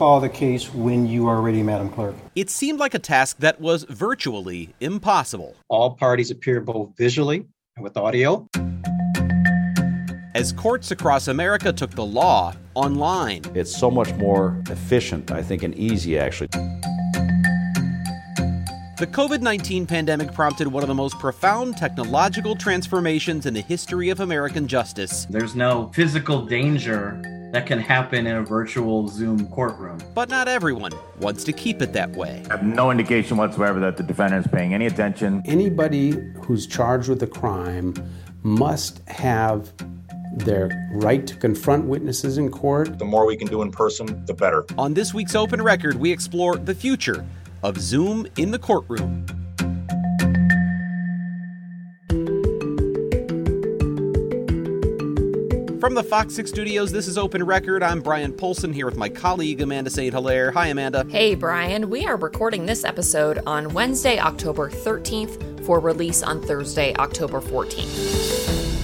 Call the case when you are ready, Madam Clerk. It seemed like a task that was virtually impossible. All parties appear both visually and with audio. As courts across America took the law online. It's so much more efficient, I think, and easy, actually. The COVID 19 pandemic prompted one of the most profound technological transformations in the history of American justice. There's no physical danger that can happen in a virtual Zoom courtroom. But not everyone wants to keep it that way. I have no indication whatsoever that the defendant is paying any attention. Anybody who's charged with a crime must have their right to confront witnesses in court. The more we can do in person, the better. On this week's Open Record, we explore the future of Zoom in the courtroom. From the Fox 6 studios, this is Open Record. I'm Bryan Polcyn here with my colleague Amanda St. Hilaire. Hi, Amanda. Hey, Bryan. We are recording this episode on Wednesday, October 13th, for release on Thursday, October 14th.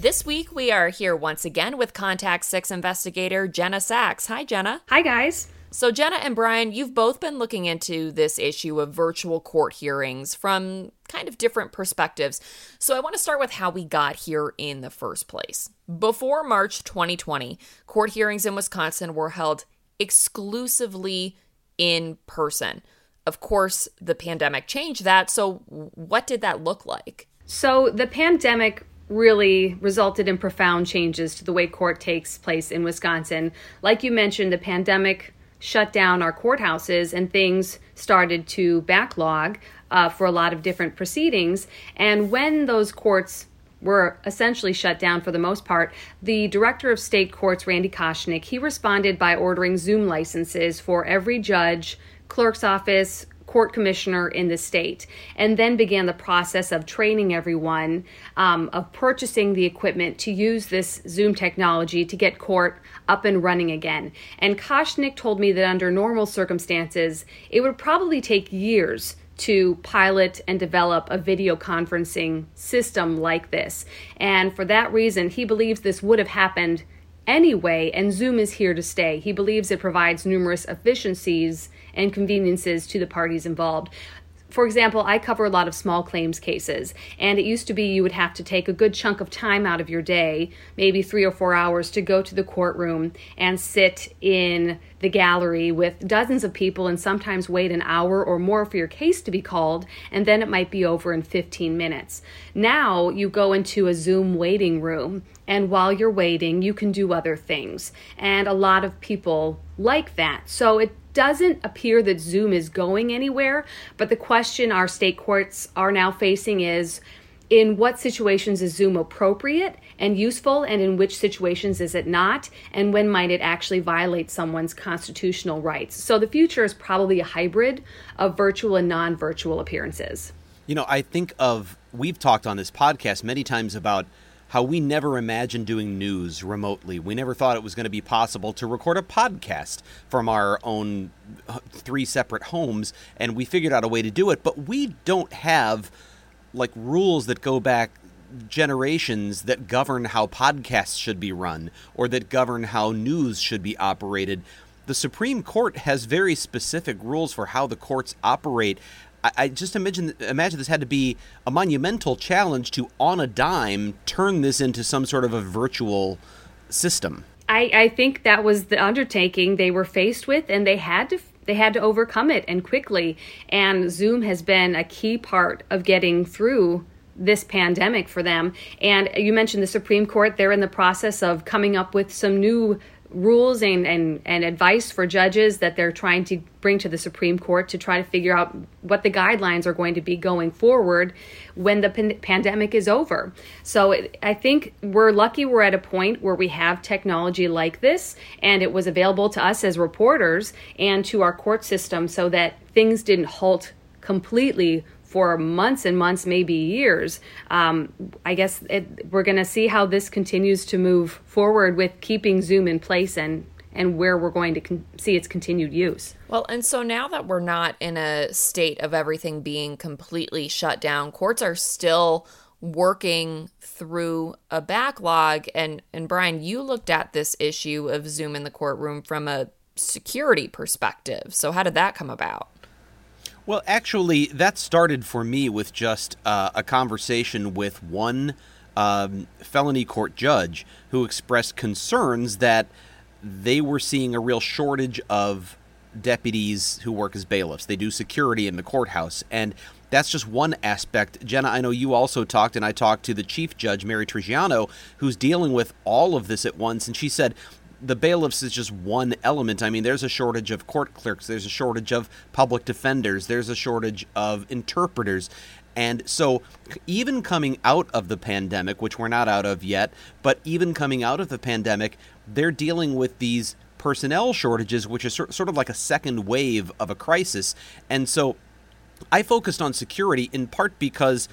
This week, we are here once again with Contact 6 investigator Jenna Sachs. Hi, Jenna. Hi, guys. So, Jenna and Bryan, you've both been looking into this issue of virtual court hearings from kind of different perspectives. So, I want to start with how we got here in the first place. Before March 2020, court hearings in Wisconsin were held exclusively in person. Of course, the pandemic changed that. So, what did that look like? So, the pandemic really resulted in profound changes to the way court takes place in Wisconsin. Like you mentioned, the pandemic shut down our courthouses and things started to backlog uh, for a lot of different proceedings. And when those courts were essentially shut down for the most part, the director of state courts, Randy Koschnick, he responded by ordering Zoom licenses for every judge, clerk's office, court commissioner in the state, and then began the process of training everyone, um, of purchasing the equipment to use this Zoom technology to get court up and running again. And Koschnick told me that under normal circumstances, it would probably take years to pilot and develop a video conferencing system like this. And for that reason, he believes this would have happened anyway, and Zoom is here to stay. He believes it provides numerous efficiencies and conveniences to the parties involved for example, I cover a lot of small claims cases, and it used to be you would have to take a good chunk of time out of your day, maybe three or four hours, to go to the courtroom and sit in the gallery with dozens of people and sometimes wait an hour or more for your case to be called, and then it might be over in 15 minutes. Now you go into a Zoom waiting room, and while you're waiting, you can do other things. And a lot of people like that. So it doesn't appear that Zoom is going anywhere, but the question our state courts are now facing is in what situations is Zoom appropriate and useful, and in which situations is it not, and when might it actually violate someone's constitutional rights? So the future is probably a hybrid of virtual and non virtual appearances. You know, I think of, we've talked on this podcast many times about how we never imagined doing news remotely. We never thought it was going to be possible to record a podcast from our own uh, three separate homes, and we figured out a way to do it. But we don't have like rules that go back generations that govern how podcasts should be run or that govern how news should be operated. The Supreme Court has very specific rules for how the courts operate. I, just imagine imagine this had to be a monumental challenge to, on a dime, turn this into some sort of a virtual system. I, I think that was the undertaking they were faced with, and they had to they had to overcome it and quickly. And Zoom has been a key part of getting through this pandemic for them. And you mentioned the Supreme Court; they're in the process of coming up with some new rules and, and, and advice for judges that they're trying to bring to the Supreme Court to try to figure out what the guidelines are going to be going forward when the pan- pandemic is over. So it, I think we're lucky we're at a point where we have technology like this and it was available to us as reporters and to our court system so that things didn't halt completely for months and months, maybe years. Um, I guess it, we're going to see how this continues to move forward with keeping Zoom in place and and where we're going to con- see its continued use. Well, and so now that we're not in a state of everything being completely shut down, courts are still working through a backlog and and Bryan, you looked at this issue of Zoom in the courtroom from a security perspective. So how did that come about? Well, actually, that started for me with just uh, a conversation with one um, felony court judge who expressed concerns that they were seeing a real shortage of deputies who work as bailiffs. They do security in the courthouse. And that's just one aspect. Jenna, I know you also talked, and I talked to the chief judge, Mary Trigiano, who's dealing with all of this at once. And she said the bailiffs is just one element. I mean, there's a shortage of court clerks, there's a shortage of public defenders, there's a shortage of interpreters. And so, even coming out of the pandemic, which we're not out of yet, but even coming out of the pandemic, they're dealing with these personnel shortages, which is sort of like a second wave of a crisis. And so, I focused on security in part because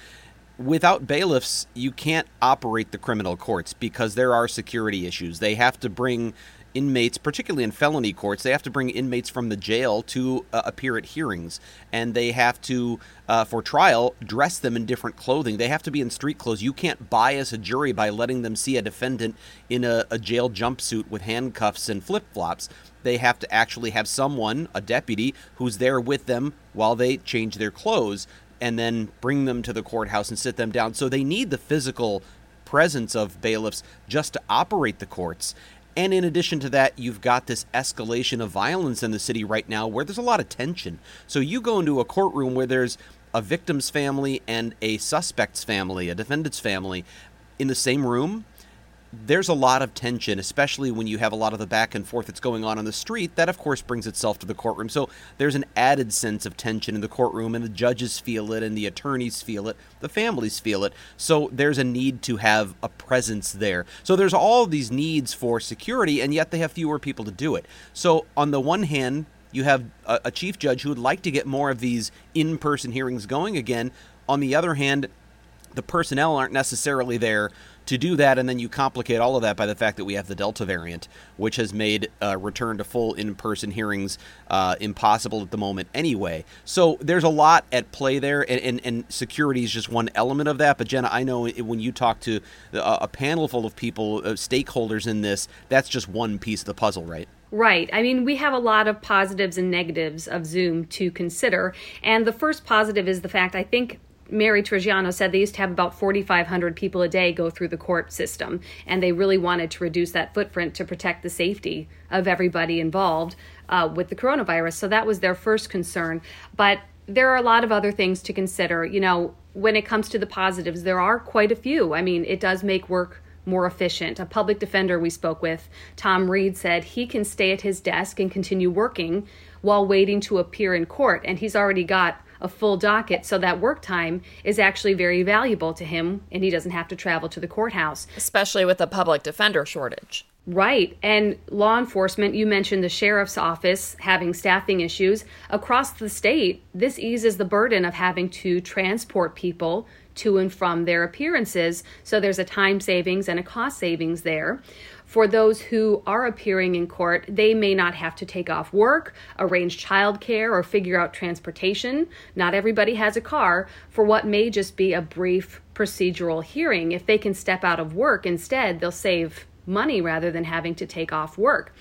without bailiffs, you can't operate the criminal courts because there are security issues. They have to bring inmates, particularly in felony courts, they have to bring inmates from the jail to uh, appear at hearings, and they have to, uh, for trial, dress them in different clothing. They have to be in street clothes. You can't bias a jury by letting them see a defendant in a, a jail jumpsuit with handcuffs and flip flops. They have to actually have someone, a deputy, who's there with them while they change their clothes and then bring them to the courthouse and sit them down. So they need the physical presence of bailiffs just to operate the courts. And in addition to that, you've got this escalation of violence in the city right now where there's a lot of tension. So you go into a courtroom where there's a victim's family and a suspect's family, a defendant's family, in the same room there's a lot of tension, especially when you have a lot of the back and forth that's going on on the street. That, of course, brings itself to the courtroom. So there's an added sense of tension in the courtroom, and the judges feel it, and the attorneys feel it, the families feel it. So there's a need to have a presence there. So there's all these needs for security, and yet they have fewer people to do it. So, on the one hand, you have a, a chief judge who would like to get more of these in person hearings going again. On the other hand, the personnel aren't necessarily there to do that, and then you complicate all of that by the fact that we have the Delta variant, which has made uh, return to full in person hearings uh, impossible at the moment anyway. So there's a lot at play there, and, and, and, security is just one element of that. But Jenna, I know when you talk to a, a panel full of people, uh, stakeholders in this, that's just one piece of the puzzle, right? Right. I mean, we have a lot of positives and negatives of Zoom to consider. And the first positive is the fact I think Mary Trigiano said they used to have about 4,500 people a day go through the court system, and they really wanted to reduce that footprint to protect the safety of everybody involved uh, with the coronavirus. So that was their first concern. But there are a lot of other things to consider. You know, when it comes to the positives, there are quite a few. I mean, it does make work more efficient. A public defender we spoke with, Tom Reed, said he can stay at his desk and continue working while waiting to appear in court, and he's already got a full docket, so that work time is actually very valuable to him and he doesn't have to travel to the courthouse. Especially with a public defender shortage. Right. And law enforcement, you mentioned the sheriff's office having staffing issues. Across the state, this eases the burden of having to transport people to and from their appearances. So there's a time savings and a cost savings there. For those who are appearing in court, they may not have to take off work, arrange childcare, or figure out transportation. Not everybody has a car for what may just be a brief procedural hearing. If they can step out of work instead, they'll save money rather than having to take off work.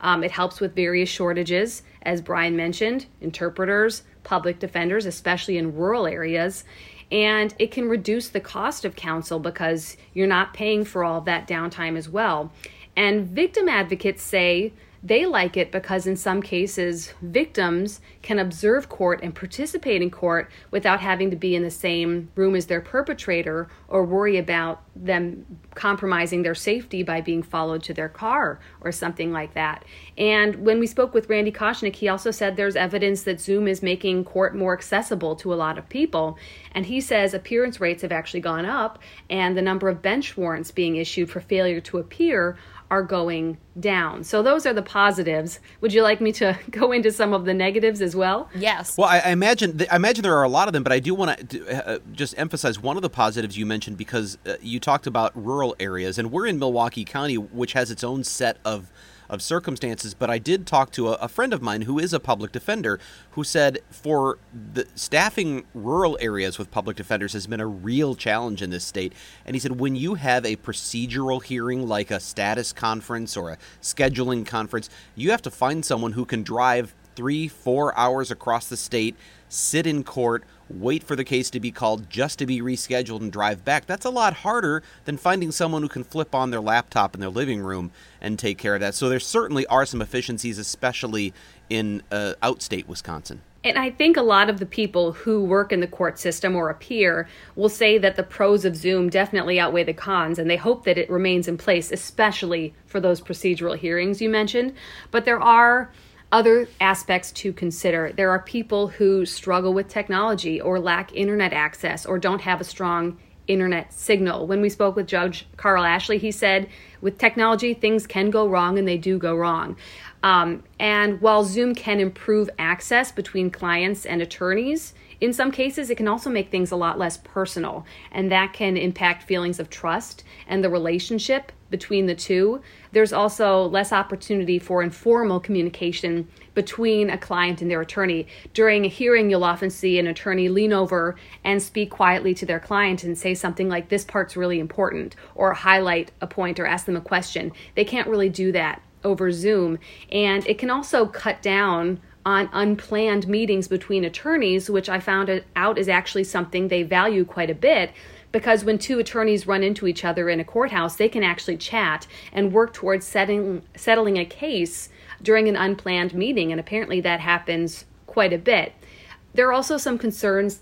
Um, it helps with various shortages, as Bryan mentioned, interpreters, public defenders, especially in rural areas and it can reduce the cost of counsel because you're not paying for all that downtime as well. And victim advocates say They like it because, in some cases, victims can observe court and participate in court without having to be in the same room as their perpetrator or worry about them compromising their safety by being followed to their car or something like that. And when we spoke with Randy Koschnick, he also said there's evidence that Zoom is making court more accessible to a lot of people. And he says appearance rates have actually gone up, and the number of bench warrants being issued for failure to appear are going down. So those are the positives. Would you like me to go into some of the negatives as well? Yes. Well, I, I imagine I imagine there are a lot of them, but I do want to uh, just emphasize one of the positives you mentioned because uh, you talked about rural areas, and we're in Milwaukee County, which has its own set of of circumstances. But I did talk to a, a, friend of mine who is a public defender who said for the staffing rural areas with public defenders has been a real challenge in this state. And he said when you have a procedural hearing like a status conference or a scheduling conference, you have to find someone who can drive three, four hours across the state, sit in court, wait for the case to be called just to be rescheduled and drive back. That's a lot harder than finding someone who can flip on their laptop in their living room and take care of that. So there certainly are some efficiencies, especially in uh, outstate Wisconsin. And I think a lot of the people who work in the court system or appear will say that the pros of Zoom definitely outweigh the cons, and they hope that it remains in place, especially for those procedural hearings you mentioned. But there are other aspects to consider. There are people who struggle with technology or lack internet access or don't have a strong internet signal. When we spoke with Judge Carl Ashley, he said with technology, things can go wrong and they do go wrong. Um, and while Zoom can improve access between clients and attorneys, in some cases, it can also make things a lot less personal, and that can impact feelings of trust and the relationship between the two. There's also less opportunity for informal communication between a client and their attorney. During a hearing, you'll often see an attorney lean over and speak quietly to their client and say something like, This part's really important, or highlight a point or ask them a question. They can't really do that over Zoom. And it can also cut down on unplanned meetings between attorneys, which I found out is actually something they value quite a bit because when two attorneys run into each other in a courthouse, they can actually chat and work towards setting, settling a case during an unplanned meeting, and apparently that happens quite a bit. There are also some concerns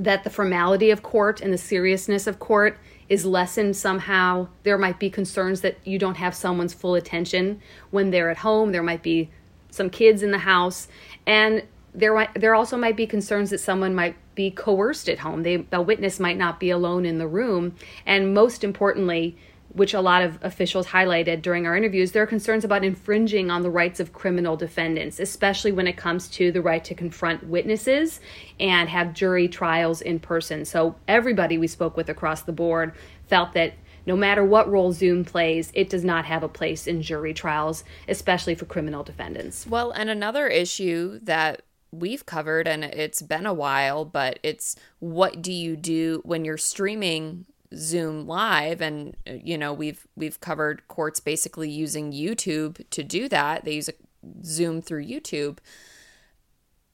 that the formality of court and the seriousness of court is lessened somehow. There might be concerns that you don't have someone's full attention when they're at home. There might be some kids in the house, and there there also might be concerns that someone might be coerced at home. They, the witness might not be alone in the room, and most importantly, which a lot of officials highlighted during our interviews, there are concerns about infringing on the rights of criminal defendants, especially when it comes to the right to confront witnesses and have jury trials in person. So, everybody we spoke with across the board felt that no matter what role Zoom plays, it does not have a place in jury trials, especially for criminal defendants. Well, and another issue that we've covered and it's been a while, but it's what do you do when you're streaming Zoom live and uh, you know, we've we've covered courts basically using YouTube to do that. They use a Zoom through YouTube.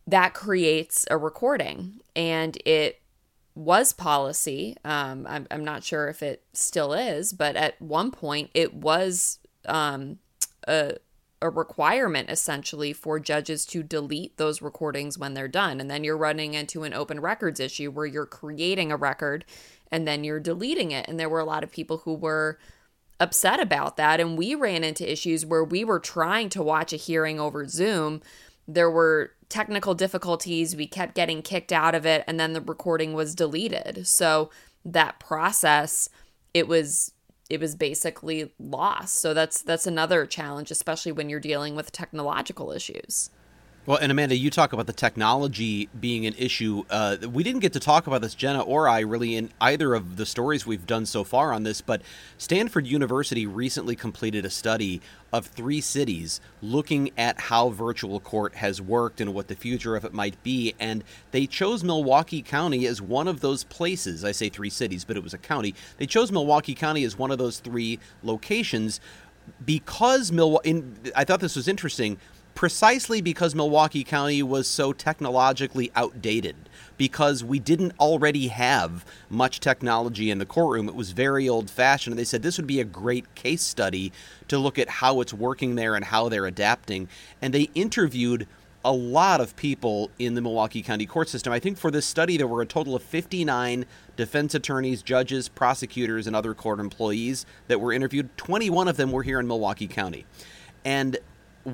That creates a recording and it was policy. Um, I'm, I'm not sure if it still is, but at one point it was um, a, a requirement essentially for judges to delete those recordings when they're done. And then you're running into an open records issue where you're creating a record and then you're deleting it. And there were a lot of people who were upset about that. And we ran into issues where we were trying to watch a hearing over Zoom. There were technical difficulties. We kept getting kicked out of it, and then the recording was deleted. So that process, it was it was basically lost. So that's that's another challenge, especially when you're dealing with technological issues. Well, and Amanda, you talk about the technology being an issue. Uh, we didn't get to talk about this, Jenna or I, really, in either of the stories we've done so far on this. But Stanford University recently completed a study of three cities looking at how virtual court has worked and what the future of it might be. And they chose Milwaukee County as one of those places. I say three cities, but it was a county. They chose Milwaukee County as one of those three locations because Milwaukee. I thought this was interesting precisely because Milwaukee County was so technologically outdated, because we didn't already have much technology in the courtroom. It was very old fashioned. And they said this would be a great case study to look at how it's working there and how they're adapting. And they interviewed a lot of people in the Milwaukee County court system. I think for this study, there were a total of 59 defense attorneys, judges, prosecutors, and other court employees that were interviewed. 21 of them were here in Milwaukee County. And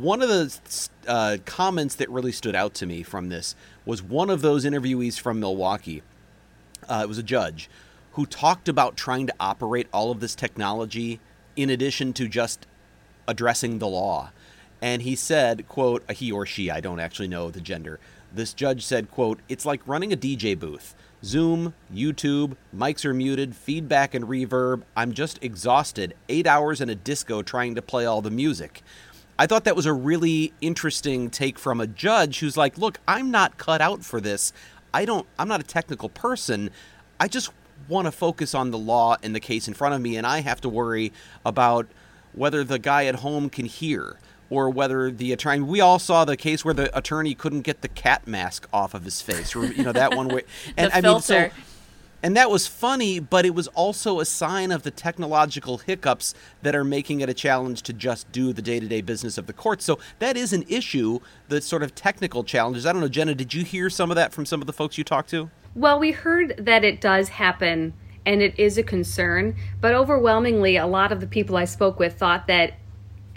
one of the uh, comments that really stood out to me from this was one of those interviewees from Milwaukee. Uh, it was a judge who talked about trying to operate all of this technology in addition to just addressing the law. And he said, quote, he or she, I don't actually know the gender. This judge said, quote, it's like running a DJ booth. Zoom, YouTube, mics are muted, feedback and reverb. I'm just exhausted. Eight hours in a disco trying to play all the music. I thought that was a really interesting take from a judge who's like, look, I'm not cut out for this. I don't, I'm not a technical person. I just want to focus on the law and the case in front of me, and I have to worry about whether the guy at home can hear or whether the attorney. We all saw the case where the attorney couldn't get the cat mask off of his face. You know that one where, and I mean, so and that was funny, but it was also a sign of the technological hiccups that are making it a challenge to just do the day to day business of the court. So that is an issue, the sort of technical challenges. I don't know, Jenna, did you hear some of that from some of the folks you talked to? Well, we heard that it does happen and it is a concern, but overwhelmingly, a lot of the people I spoke with thought that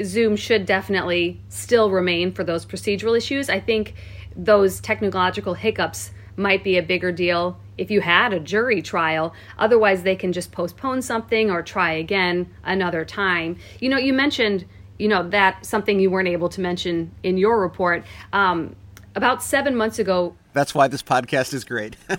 Zoom should definitely still remain for those procedural issues. I think those technological hiccups might be a bigger deal if you had a jury trial. Otherwise, they can just postpone something or try again another time. You know, you mentioned, you know, that something you weren't able to mention in your report. Um, about seven months ago. That's why this podcast is great. you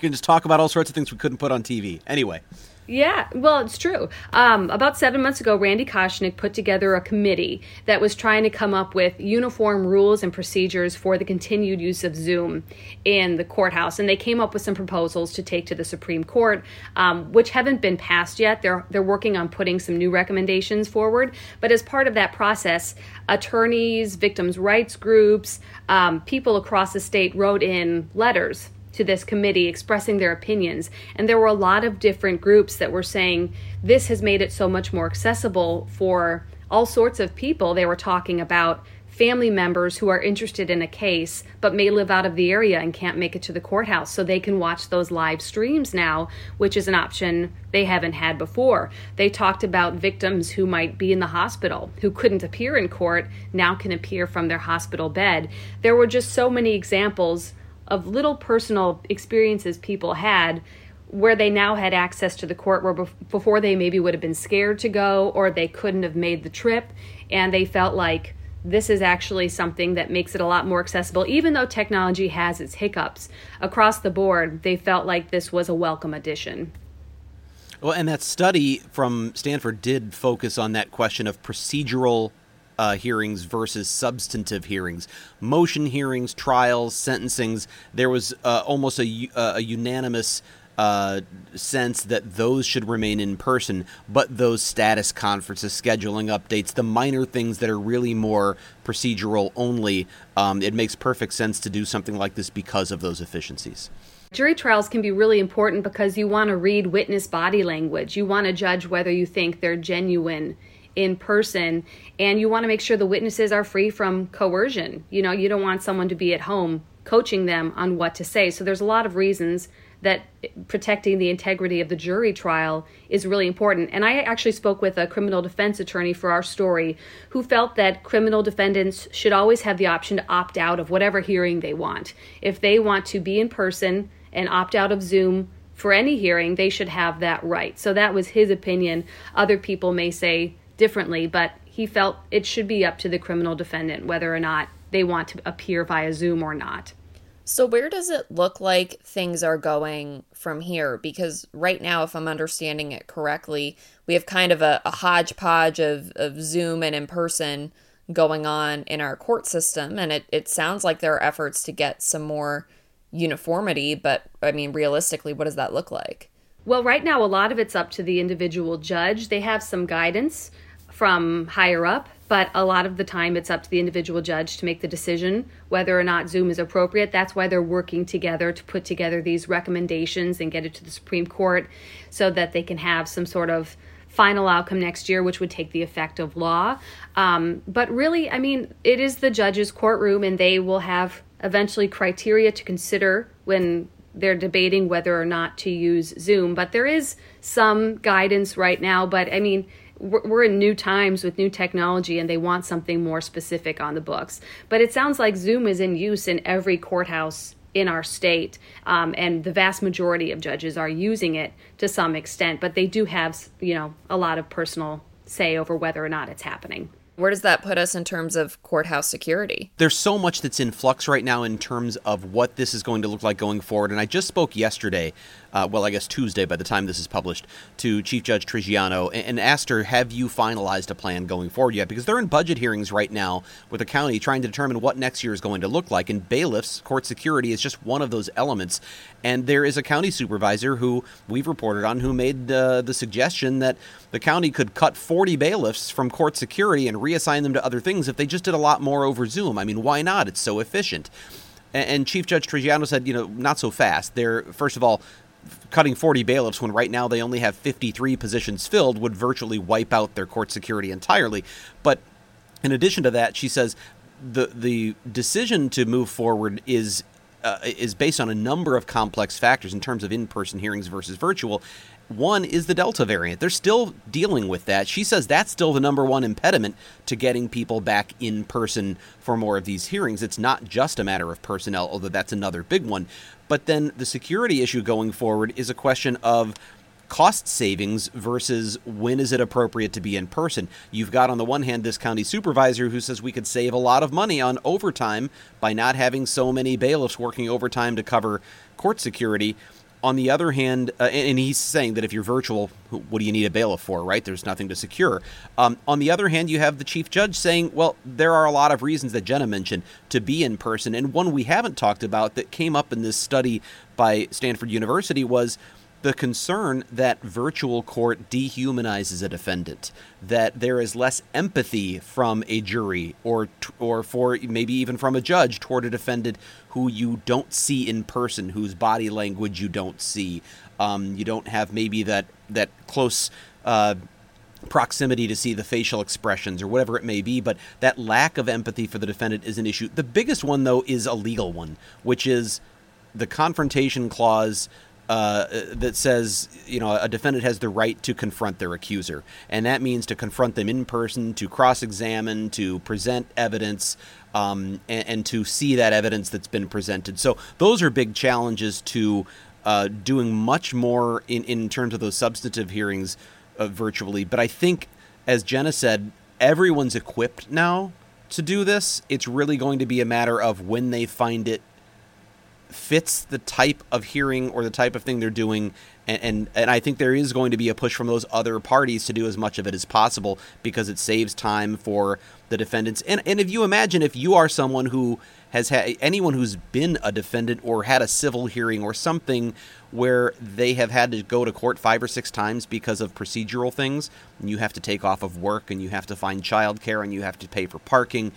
can just talk about all sorts of things we couldn't put on TV. Anyway. Yeah, well, it's true. Um, about seven months ago, Randy Koschnick put together a committee that was trying to come up with uniform rules and procedures for the continued use of Zoom in the courthouse, and they came up with some proposals to take to the Supreme Court, um, which haven't been passed yet. They're they're working on putting some new recommendations forward. But as part of that process, attorneys, victims' rights groups, um, people across the state wrote in letters to this committee expressing their opinions. And there were a lot of different groups that were saying this has made it so much more accessible for all sorts of people. They were talking about family members who are interested in a case but may live out of the area and can't make it to the courthouse so they can watch those live streams now which is an option they haven't had before they talked about victims who might be in the hospital who couldn't appear in court now can appear from their hospital bed there were just so many examples of little personal experiences people had where they now had access to the court where before they maybe would have been scared to go or they couldn't have made the trip. And they felt like this is actually something that makes it a lot more accessible even though technology has its hiccups. Across the board they felt like this was a welcome addition. Well and that study from stanford did focus on that question of procedural uh, hearings versus substantive hearings. Motion hearings, trials, sentencings, there was uh, almost a, uh, a unanimous uh, sense that those should remain in person, but those status conferences, scheduling updates, the minor things that are really more procedural only, um, it makes perfect sense to do something like this because of those efficiencies. Jury trials can be really important because you want to read witness body language. You want to judge whether you think they're genuine in person and you want to make sure the witnesses are free from coercion. You know, you don't want someone to be at home coaching them on what to say. So there's a lot of reasons that protecting the integrity of the jury trial is really important. And I actually spoke with a criminal defense attorney for our story who felt that criminal defendants should always have the option to opt out of whatever hearing they want. If they want to be in person and opt out of Zoom for any hearing, they should have that right. So that was his opinion. Other people may say differently, but he felt it should be up to the criminal defendant whether or not they want to appear via Zoom or not. So, where does it look like things are going from here? Because right now, if I'm understanding it correctly, we have kind of a, a hodgepodge of, of Zoom and in person going on in our court system. And it, it sounds like there are efforts to get some more uniformity. But I mean, realistically, what does that look like? Well, right now, a lot of it's up to the individual judge. They have some guidance from higher up, but a lot of the time it's up to the individual judge to make the decision whether or not Zoom is appropriate. That's why they're working together to put together these recommendations and get it to the Supreme Court so that they can have some sort of final outcome next year, which would take the effect of law. Um, but really, I mean, it is the judge's courtroom, and they will have eventually criteria to consider when they're debating whether or not to use Zoom. But there is some guidance right now. But I mean, we're in new times with new technology and they want something more specific on the books. But it sounds like Zoom is in use in every courthouse in our state, um, and the vast majority of judges are using it to some extent, but they do have, you know, a lot of personal say over whether or not it's happening. Where does that put us in terms of courthouse security? There's so much that's in flux right now in terms of what this is going to look like going forward. And I just spoke yesterday, uh, well, I guess Tuesday by the time this is published, to Chief Judge Trigiano and asked her, Have you finalized a plan going forward yet? Because they're in budget hearings right now with the county trying to determine what next year is going to look like. And bailiffs, court security, is just one of those elements. And there is a county supervisor who we've reported on who made uh, the suggestion that the county could cut 40 bailiffs from court security and reassign them to other things if they just did a lot more over Zoom. I mean, why not? It's so efficient. And, Chief Judge Trigiano said, you know, not so fast. They're, first of all, cutting 40 bailiffs when right now they only have 53 positions filled would virtually wipe out their court security entirely. But in addition to that, she says the the decision to move forward is uh, is based on a number of complex factors in terms of in-person hearings versus virtual, one is the Delta variant. They're still dealing with that. She says that's still the number one impediment to getting people back in person for more of these hearings. It's not just a matter of personnel, although that's another big one. But then the security issue going forward is a question of cost savings versus when is it appropriate to be in person. You've got on the one hand this county supervisor who says we could save a lot of money on overtime by not having so many bailiffs working overtime to cover court security on the other hand, uh, and he's saying that if you're virtual, what do you need a bailiff for, right? There's nothing to secure. Um, on the other hand, you have the chief judge saying, well, there are a lot of reasons that Jenna mentioned to be in person. And one we haven't talked about that came up in this study by Stanford University was the concern that virtual court dehumanizes a defendant, that there is less empathy from a jury or or for maybe even from a judge toward a defendant who you don't see in person, whose body language you don't see. Um, you don't have maybe that that close. Uh, proximity to see the facial expressions or whatever it may be, but that lack of empathy for the defendant is an issue. The biggest one, though, is a legal one, which is the confrontation clause uh, that says you know a defendant has the right to confront their accuser, and that means to confront them in person, to cross-examine, to present evidence, um, and, and, to see that evidence that's been presented. So those are big challenges to uh, doing much more in in terms of those substantive hearings uh, virtually. But I think, as Jenna said, everyone's equipped now to do this. It's really going to be a matter of when they find it fits the type of hearing or the type of thing they're doing and, and, and I think there is going to be a push from those other parties to do as much of it as possible because it saves time for the defendants. And and if you imagine if you are someone who has had anyone who's been a defendant or had a civil hearing or something where they have had to go to court five or six times because of procedural things you have to take off of work and you have to find childcare and you have to pay for parking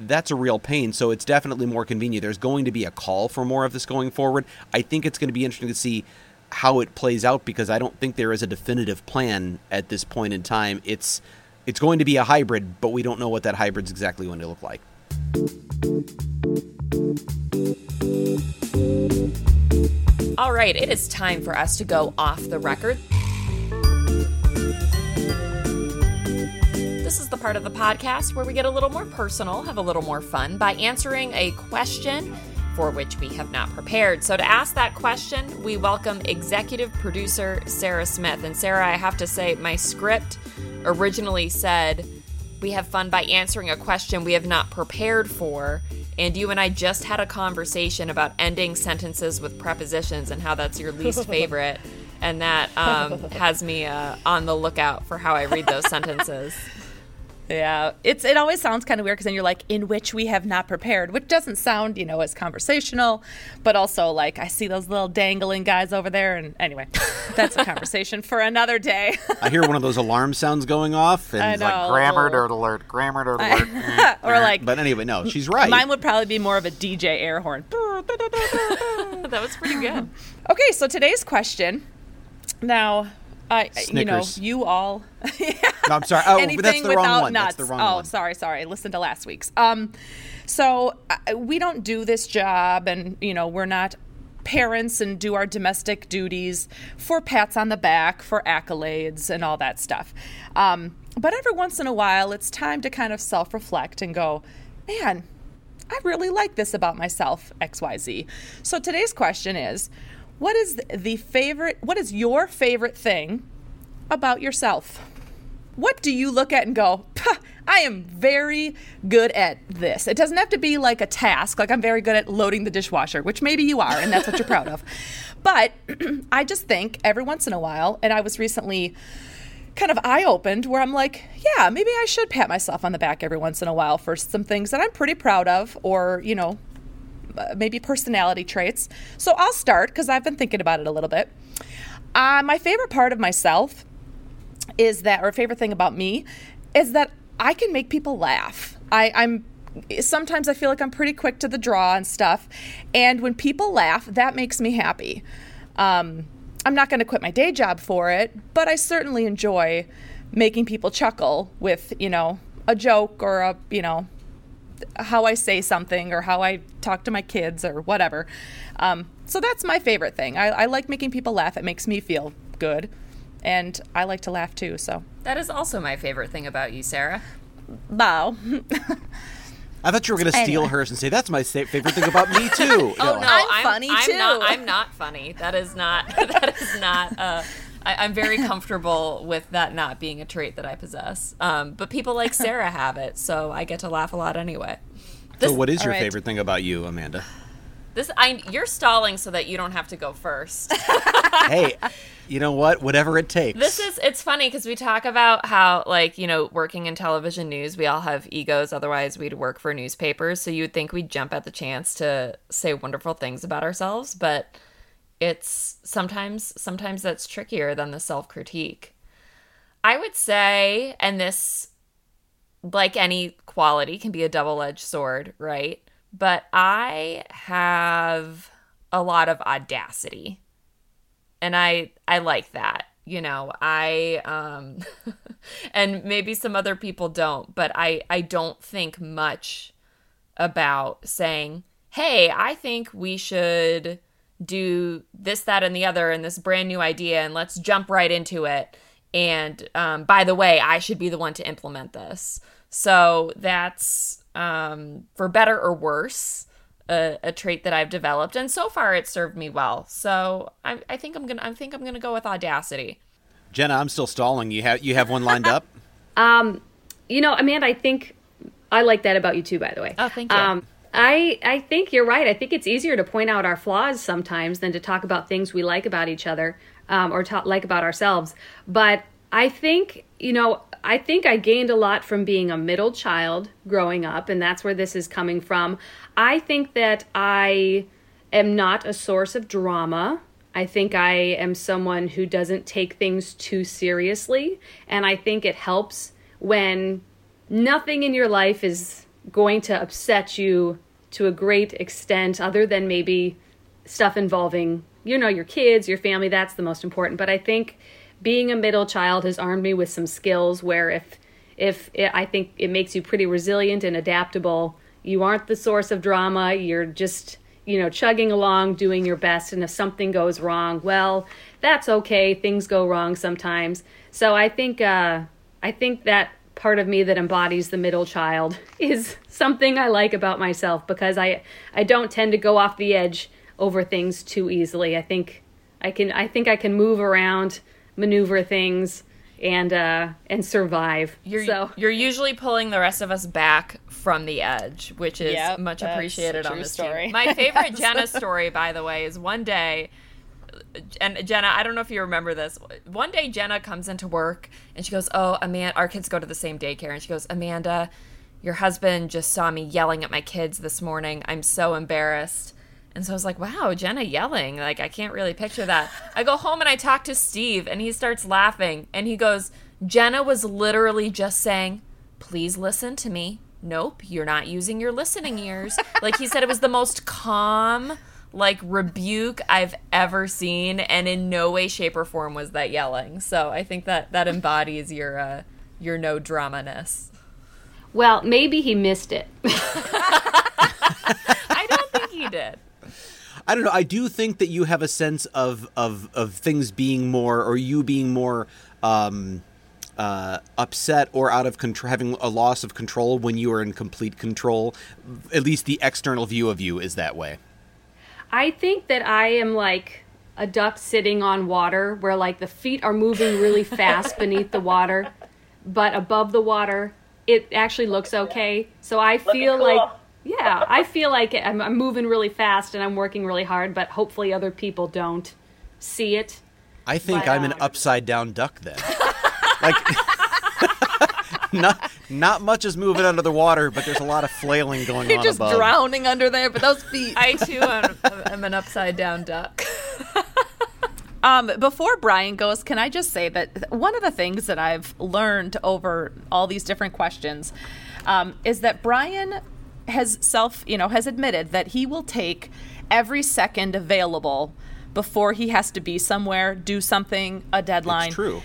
that's a real pain. So it's definitely more convenient. There's going to be a call for more of this going forward. I think it's going to be interesting to see how it plays out because I don't think there is a definitive plan at this point in time. It's it's going to be a hybrid, but we don't know what that hybrid's exactly going to look like. All right, it is time for us to go off the record. This is the part of the podcast where we get a little more personal, have a little more fun by answering a question for which we have not prepared. So, to ask that question, we welcome executive producer Sarah Smith. And, Sarah, I have to say, my script originally said, We have fun by answering a question we have not prepared for. And you and I just had a conversation about ending sentences with prepositions and how that's your least favorite. and that um, has me uh, on the lookout for how I read those sentences. Yeah, it's it always sounds kind of weird because then you're like, in which we have not prepared, which doesn't sound, you know, as conversational, but also like I see those little dangling guys over there, and anyway, that's a conversation for another day. I hear one of those alarm sounds going off, and it's like Grammar nerd alert. Grammar nerd alert. or like, But anyway, no, she's right. mine would probably be more of a DJ air horn. that was pretty good. Okay, so today's question. Now, I you know you all No, I'm sorry. Oh, anything but that's the wrong one. nuts. That's the wrong oh, one. sorry, sorry. Listen to last week's. Um, so uh, we don't do this job, and you know we're not parents and do our domestic duties for pats on the back, for accolades, and all that stuff. Um, but every once in a while, it's time to kind of self-reflect and go, man. I really like this about myself, XYZ. So today's question is what is the favorite, what is your favorite thing about yourself? What do you look at and go, I am very good at this? It doesn't have to be like a task, like I'm very good at loading the dishwasher, which maybe you are, and that's what you're proud of. But I just think every once in a while, and I was recently kind of eye opened where I'm like, yeah, maybe I should pat myself on the back every once in a while for some things that I'm pretty proud of or, you know, maybe personality traits. So I'll start because I've been thinking about it a little bit. Uh, my favorite part of myself is that, or favorite thing about me, is that I can make people laugh. I, I'm sometimes I feel like I'm pretty quick to the draw and stuff, and when people laugh, that makes me happy. Um, I'm not going to quit my day job for it, but I certainly enjoy making people chuckle with, you know, a joke or a, you know, how I say something or how I talk to my kids or whatever. Um, so that's my favorite thing. I, I like making people laugh. It makes me feel good. And I like to laugh too. So, That is also my favorite thing about you, Sarah. Wow. I thought you were going to steal Anyway. hers and say that's my favorite thing about me too. Oh no, I'm funny, I'm too. Not, I'm not funny. That is not. That is not. Uh, I, I'm very comfortable with that not being a trait that I possess. Um, but people like Sarah have it, so I get to laugh a lot anyway. so, what is your right. favorite thing about you, Amanda? This I you're stalling so that you don't have to go first. hey, you know what? Whatever it takes. This is it's funny because we talk about how like you know working in television news we all have egos otherwise we'd work for newspapers so you'd think we'd jump at the chance to say wonderful things about ourselves but it's sometimes sometimes that's trickier than the self-critique. I would say and this like any quality can be a double-edged sword, right? But I have a lot of audacity and i i like that you know i um and maybe some other people don't but i i don't think much about saying hey i think we should do this that and the other and this brand new idea and let's jump right into it and um, by the way i should be the one to implement this so that's um, for better or worse a, a trait that I've developed, and so far it's served me well. So I, I think I'm gonna I think I'm gonna go with audacity. Jenna, I'm still stalling. You have you have one lined up? Um, you know, Amanda, I think I like that about you too. By the way. Oh, thank you. Um, I I think you're right. I think it's easier to point out our flaws sometimes than to talk about things we like about each other um, or ta- like about ourselves. But I think you know. I think I gained a lot from being a middle child growing up, and that's where this is coming from. I think that I am not a source of drama. I think I am someone who doesn't take things too seriously, and I think it helps when nothing in your life is going to upset you to a great extent other than maybe stuff involving you know your kids your family that's the most important. But i think being a middle child has armed me with some skills where if if it, i think it makes you pretty resilient and adaptable you aren't the source of drama you're just you know chugging along doing your best and if something goes wrong well that's okay things go wrong sometimes. So i think uh i think that part of me that embodies the middle child is something I like about myself because I I don't tend to go off the edge over things too easily. I think I can I think I can move around, maneuver things and uh and survive. You're so you're usually pulling the rest of us back from the edge, which is Yep, much appreciated on this story. team. My favorite Jenna story, by the way, is one day and Jenna, I don't know if you remember this. One day, Jenna comes into work and she goes, "Oh, Amanda, our kids go to the same daycare," and she goes, "Amanda, your husband just saw me yelling at my kids this morning. I'm so embarrassed." And so I was like, "Wow, Jenna yelling! Like I can't really picture that." I go home and I talk to Steve, and he starts laughing, and he goes, "Jenna was literally just saying." Please listen to me. Nope, you're not using your listening ears. like he said, it was the most calm, like rebuke I've ever seen, and in no way, shape, or form was that yelling. So I think that that embodies your uh, your no drama ness. Well, maybe he missed it. I don't think he did. I don't know. I do think that you have a sense of of of things being more, or you being more. Um, uh, upset or out of control, having a loss of control when you are in complete control. At least the external view of you is that way. I think that I am like a duck sitting on water where like the feet are moving really fast beneath the water, but above the water it actually looks okay. So I feel cool. like yeah, I feel like I'm, I'm moving really fast and I'm working really hard, but hopefully other people don't see it. I think but, I'm an uh, upside down duck then. like not not much is moving under the water, but there's a lot of flailing going You're on just above. drowning under there, but those feet. I too am, am an upside down duck. Um, before Bryan goes, can I just say that one of the things that I've learned over all these different questions um, is that Bryan has self, you know, has admitted that he will take every second available before he has to be somewhere, do something, a deadline. It's true.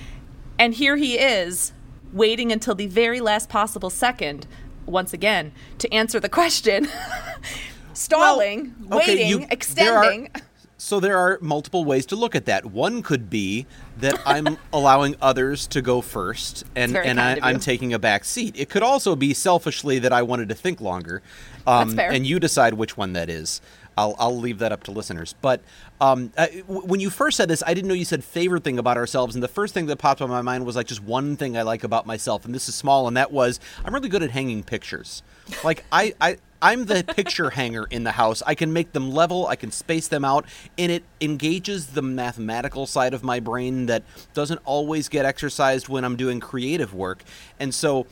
And here he is waiting until the very last possible second, once again, to answer the question. Stalling, well, okay, waiting, you, extending. There are, so there are multiple ways to look at that. One could be that I'm allowing others to go first and, and I, am taking a back seat. It could also be selfishly that I wanted to think longer. Um, and you decide which one that is. I'll, I'll leave that up to listeners. But um, uh, when you first said this, I didn't know you said favorite thing about ourselves. And the first thing that popped in my mind was like just one thing I like about myself. And this is small. And that was I'm really good at hanging pictures. Like I, I, I'm the picture hanger in the house. I can make them level, I can space them out, and it engages the mathematical side of my brain that doesn't always get exercised when I'm doing creative work. And so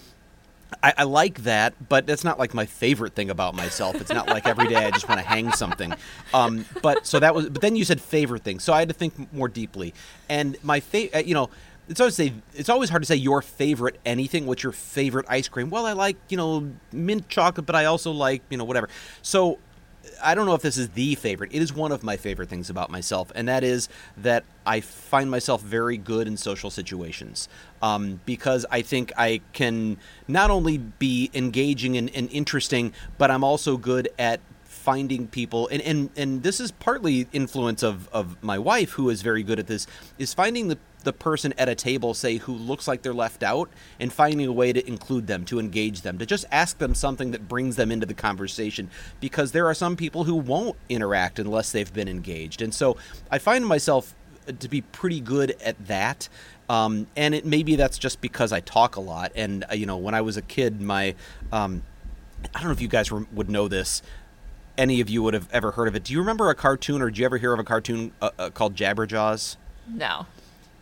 I, I, like that, but that's not like my favorite thing about myself. It's not like every day I just want to hang something. Um, but so that was. But then you said favorite thing, so I had to think more deeply. And my favorite, uh, you know, it's always say it's always hard to say your favorite anything. What's your favorite ice cream? Well, I like you know mint chocolate, but I also like you know whatever. So I don't know if this is the favorite. It is one of my favorite things about myself, and that is that I find myself very good in social situations um, because I think I can not only be engaging and, and interesting, but I'm also good at finding people and, and and this is partly influence of of my wife who is very good at this is finding the the person at a table, say, who looks like they're left out, and finding a way to include them, to engage them, to just ask them something that brings them into the conversation. Because there are some people who won't interact unless they've been engaged. And so I find myself to be pretty good at that. Um, and it maybe that's just because I talk a lot. And, uh, you know, when I was a kid, my. Um, I don't know if you guys would know this. Any of you would have ever heard of it. Do you remember a cartoon, or did you ever hear of a cartoon uh, uh, called Jabberjaws? No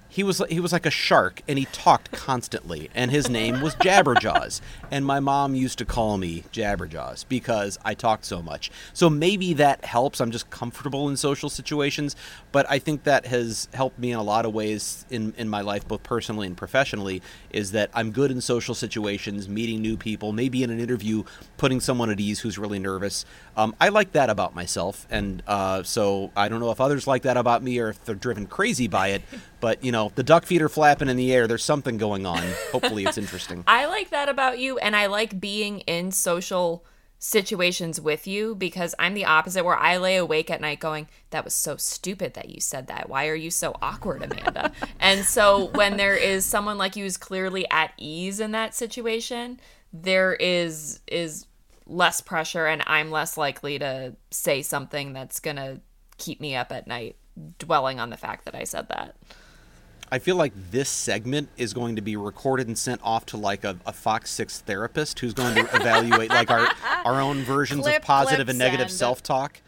he was he was like a shark and he talked constantly and his name was Jabberjaws and my mom used to call me Jabberjaws because I talked so much. So maybe that helps. I'm just comfortable in social situations, but I think that has helped me in a lot of ways in in my life both personally and professionally is that I'm good in social situations, meeting new people, maybe in an interview putting someone at ease who's really nervous. Um, I like that about myself and uh, so I don't know if others like that about me or if they're driven crazy by it, but you know, the duck feet are flapping in the air. There's something going on. Hopefully, it's interesting. I like that about you, and I like being in social situations with you because I'm the opposite where I lay awake at night going, That was so stupid that you said that. Why are you so awkward, Amanda? and so when there is someone like you who's clearly at ease in that situation, there is is less pressure and I'm less likely to say something that's gonna keep me up at night dwelling on the fact that I said that. I feel like this segment is going to be recorded and sent off to like a, a Fox Six therapist who's going to evaluate like our our own versions clip, of positive and negative self talk.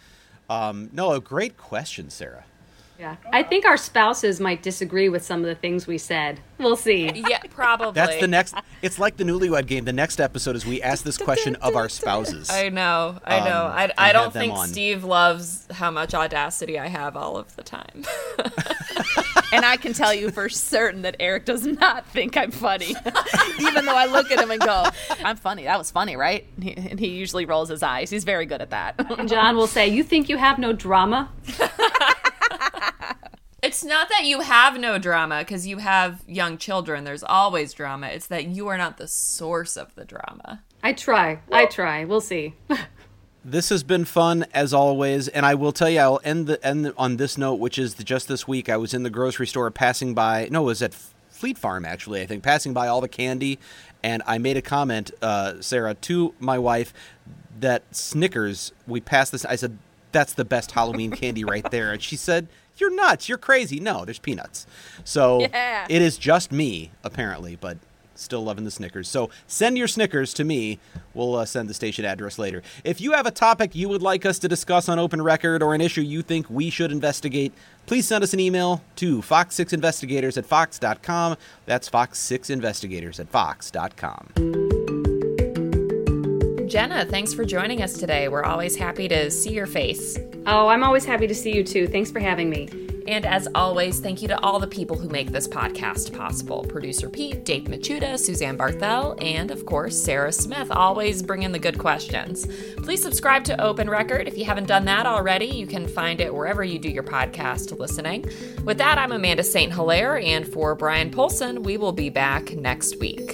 Um, no, a great question, Sarah. Yeah. I think our spouses might disagree with some of the things we said. We'll see. Yeah, probably. That's the next. It's like the newlywed game. The next episode is we ask this question of our spouses. I know, I know. Um, I, I don't think on. Steve loves how much audacity I have all of the time. and I can tell you for certain that Eric does not think I'm funny, even though I look at him and go, "I'm funny. That was funny, right?" And he, and he usually rolls his eyes. He's very good at that. And John will say, You think you have no drama? It's not that you have no drama because you have young children. There's always drama. It's that you are not the source of the drama. I try. I try. We'll see. This has been fun as always, and I will tell you, I'll end the end on this note, which is just this week. I was in the grocery store, passing by. No, it was at Fleet Farm actually. I think passing by all the candy, and I made a comment, uh, Sarah, to my wife that Snickers. We passed this. I said, "That's the best Halloween candy right there," and she said. You're nuts. You're crazy. No, there's peanuts. So Yeah. it is just me, apparently, but still loving the Snickers. So send your Snickers to me. We'll uh, send the station address later. If you have a topic you would like us to discuss on Open Record or an issue you think we should investigate, please send us an email to fox6investigators at fox.com. That's fox6investigators at fox.com. Jenna, thanks for joining us today. We're always happy to see your face. Oh, I'm always happy to see you too. Thanks for having me. And as always, thank you to all the people who make this podcast possible producer Pete, Dave Machuda, Suzanne Barthel, and of course, Sarah Smith, always bringing the good questions. Please subscribe to Open Record. If you haven't done that already, you can find it wherever you do your podcast listening. With that, I'm Amanda St. Hilaire, and for Bryan Polcyn, we will be back next week.